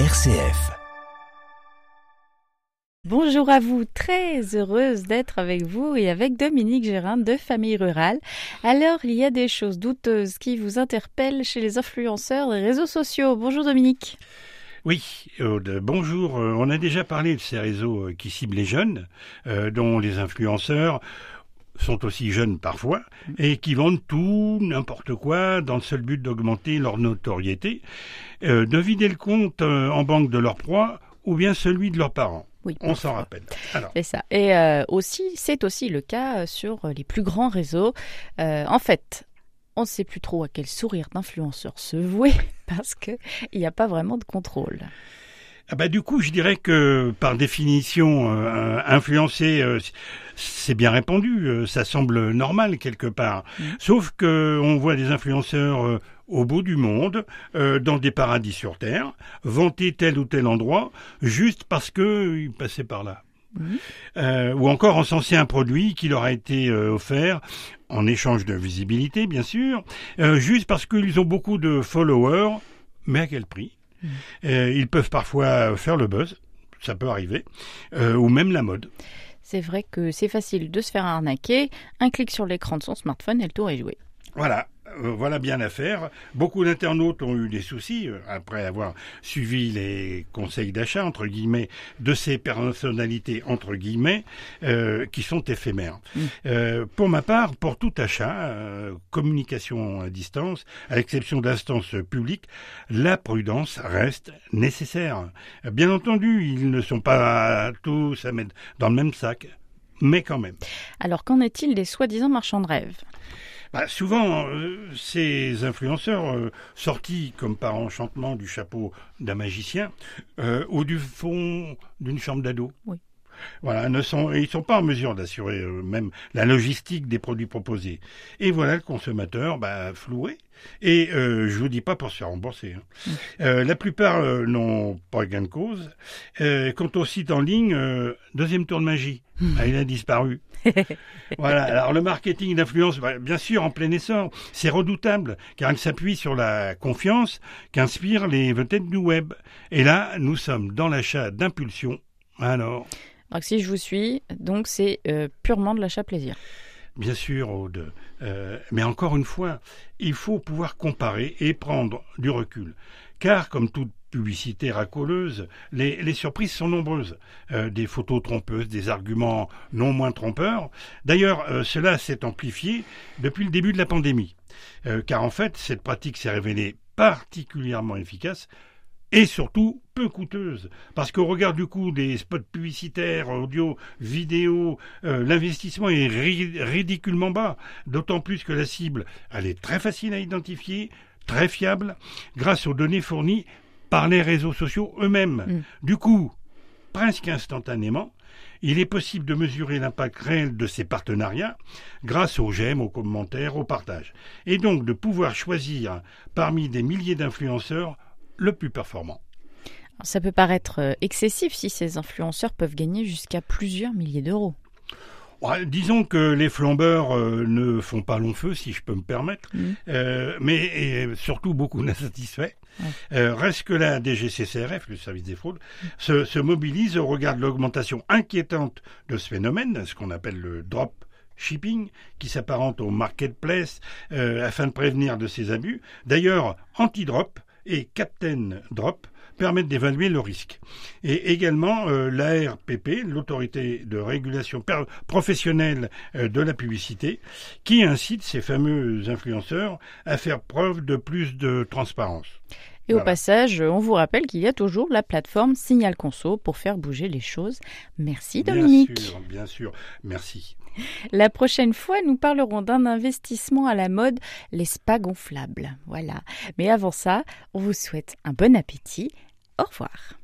RCF. Bonjour à vous, très heureuse d'être avec vous et avec Dominique Gérin de Famille Rurale. Alors, il y a des choses douteuses qui vous interpellent chez les influenceurs des réseaux sociaux. Bonjour Dominique. Oui, Aude, bonjour. Euh, On a déjà parlé de ces réseaux euh, qui ciblent les jeunes, euh, dont les influenceurs sont aussi jeunes parfois, et qui vendent tout, n'importe quoi, dans le seul but d'augmenter leur notoriété, euh, de vider le compte euh, en banque de leur proie ou bien celui de leurs parents. Oui, On s'en rappelle. C'est ça. Et euh, aussi, c'est aussi le cas sur les plus grands réseaux. En fait, on ne sait plus trop à quel sourire d'influenceur se vouer parce que il n'y a pas vraiment de contrôle. Ah bah, du coup, je dirais que par définition, euh, influencer, euh, c'est bien répandu, euh, ça semble normal quelque part. Mhm. Sauf que on voit des influenceurs euh, au bout du monde, euh, dans des paradis sur Terre, vanter tel ou tel endroit, juste parce que ils passaient par là. Euh, ou encore encenser un produit qui leur a été euh, offert en échange de visibilité, bien sûr, euh, juste parce qu'ils ont beaucoup de followers, mais à quel prix? Euh, Ils peuvent parfois faire le buzz, ça peut arriver, euh, ou même la mode. C'est vrai que c'est facile de se faire arnaquer. Un clic sur l'écran de son smartphone et le tour est joué. Voilà, voilà bien l'affaire. Beaucoup d'internautes ont eu des soucis euh, après avoir suivi les conseils d'achat entre guillemets de ces personnalités entre guillemets euh, qui sont éphémères. Mm. Euh, pour ma part, pour tout achat, euh, communication à distance, à l'exception d'instances publiques, la prudence reste nécessaire. Bien entendu, ils ne sont pas tous à mettre dans le même sac, mais quand même. Alors qu'en est-il des soi-disant marchands de rêve? Bah, souvent, euh, ces influenceurs euh, sortis comme par enchantement du chapeau d'un magicien euh, ou du fond d'une chambre d'ado. Voilà, ne sont, ils sont pas en mesure d'assurer euh, même la logistique des produits proposés. Et voilà le consommateur bah, floué. Et euh, je vous dis pas pour se faire rembourser. hein. Euh, la plupart euh, n'ont pas gain de cause. Quant au site en ligne, deuxième tour de magie. Ah, il a disparu. Voilà. Alors le marketing d'influence, bah, bien sûr, en plein essor, c'est redoutable car il s'appuie sur la confiance qu'inspirent les vedettes du web. Et là, nous sommes dans l'achat d'impulsion. Alors, Si je vous suis, donc c'est euh, purement de l'achat plaisir. bien sûr, Aude. Euh, mais encore une fois, il faut pouvoir comparer et prendre du recul. Car, comme toute publicité racoleuse, les, surprises sont nombreuses. Euh, des photos trompeuses, des arguments non moins trompeurs. D'ailleurs, euh, cela s'est amplifié depuis le début de la pandémie. Car en fait, cette pratique s'est révélée particulièrement efficace et surtout peu coûteuse. Parce qu'au regard du coût des spots publicitaires, audio, vidéo, euh, l'investissement est ri- ridiculement bas. D'autant plus que la cible, elle est très facile à identifier, très fiable, grâce aux données fournies par les réseaux sociaux eux-mêmes. Mm. Du coup, presque instantanément, il est possible de mesurer l'impact réel de ces partenariats grâce aux j'aime, aux commentaires, aux partages. Et donc de pouvoir choisir parmi des milliers d'influenceurs le plus performant. Alors, ça peut paraître euh, excessif si ces influenceurs peuvent gagner jusqu'à plusieurs milliers d'euros. Ouais, disons que les flambeurs euh, ne font pas long feu, si je peux me permettre, Mhm. euh, mais et surtout beaucoup d'insatisfaits. Ouais. Euh, reste que la DGCCRF, le service des fraudes, se, se mobilise au regard de l'augmentation inquiétante de ce phénomène, ce qu'on appelle le drop shipping, qui s'apparente au marketplace, afin de prévenir de ces abus. D'ailleurs, Antidrop et Captain Drop permettent d'évaluer le risque. Et également euh, l'ARPP, l'autorité de régulation professionnelle euh, de la publicité, qui incite ces fameux influenceurs à faire preuve de plus de transparence. Et au passage, on vous rappelle qu'il y a toujours la plateforme Signal Conso pour faire bouger les choses. Merci Dominique. Bien sûr, bien sûr. Merci. La prochaine fois, nous parlerons d'un investissement à la mode, les spas gonflables. Voilà. Mais avant ça, on vous souhaite un bon appétit. Au revoir.